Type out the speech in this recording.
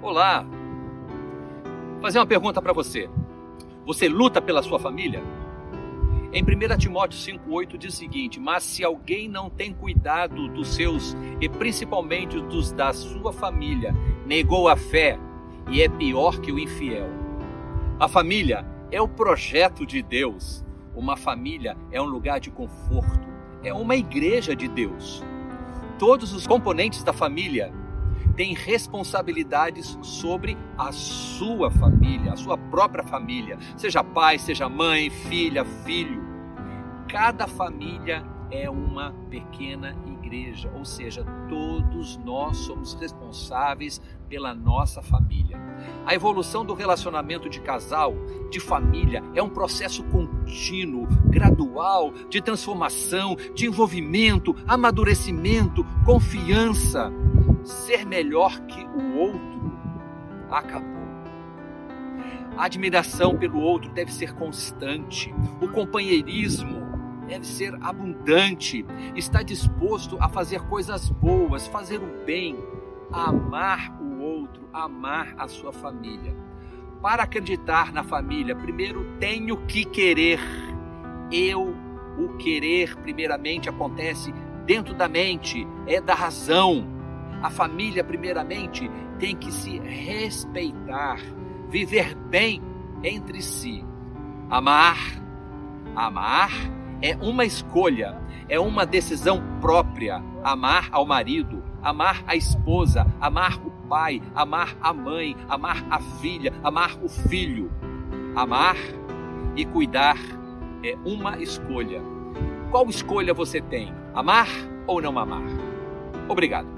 Olá! Vou fazer uma pergunta para você. Você luta pela sua família? Em 1 Timóteo 5,8 diz o seguinte: Mas se alguém não tem cuidado dos seus, e principalmente dos da sua família, negou a fé e é pior que o infiel. A família é o projeto de Deus. Uma família é um lugar de conforto, é uma igreja de Deus. Todos os componentes da família têm responsabilidades sobre a sua família, a sua própria família, seja pai, seja mãe, filha, filho. Cada família é uma pequena igreja, ou seja, todos nós somos responsáveis pela nossa família. A evolução do relacionamento de casal, de família, é um processo contínuo, gradual, de transformação, de envolvimento, amadurecimento, confiança. Ser melhor que o outro acabou. A admiração pelo outro deve ser constante. O companheirismo deve ser abundante, está disposto a fazer coisas boas, fazer o bem, amar o outro, amar a sua família. Para acreditar na família, primeiro tenho que querer. Eu, o querer, primeiramente, acontece dentro da mente, é da razão. A família, primeiramente, tem que se respeitar, viver bem entre si. Amar, amar é uma escolha, é uma decisão própria. Amar ao marido, amar a esposa, amar o pai, amar a mãe, amar a filha, amar o filho. Amar e cuidar é uma escolha. Qual escolha você tem? Amar ou não amar? Obrigado.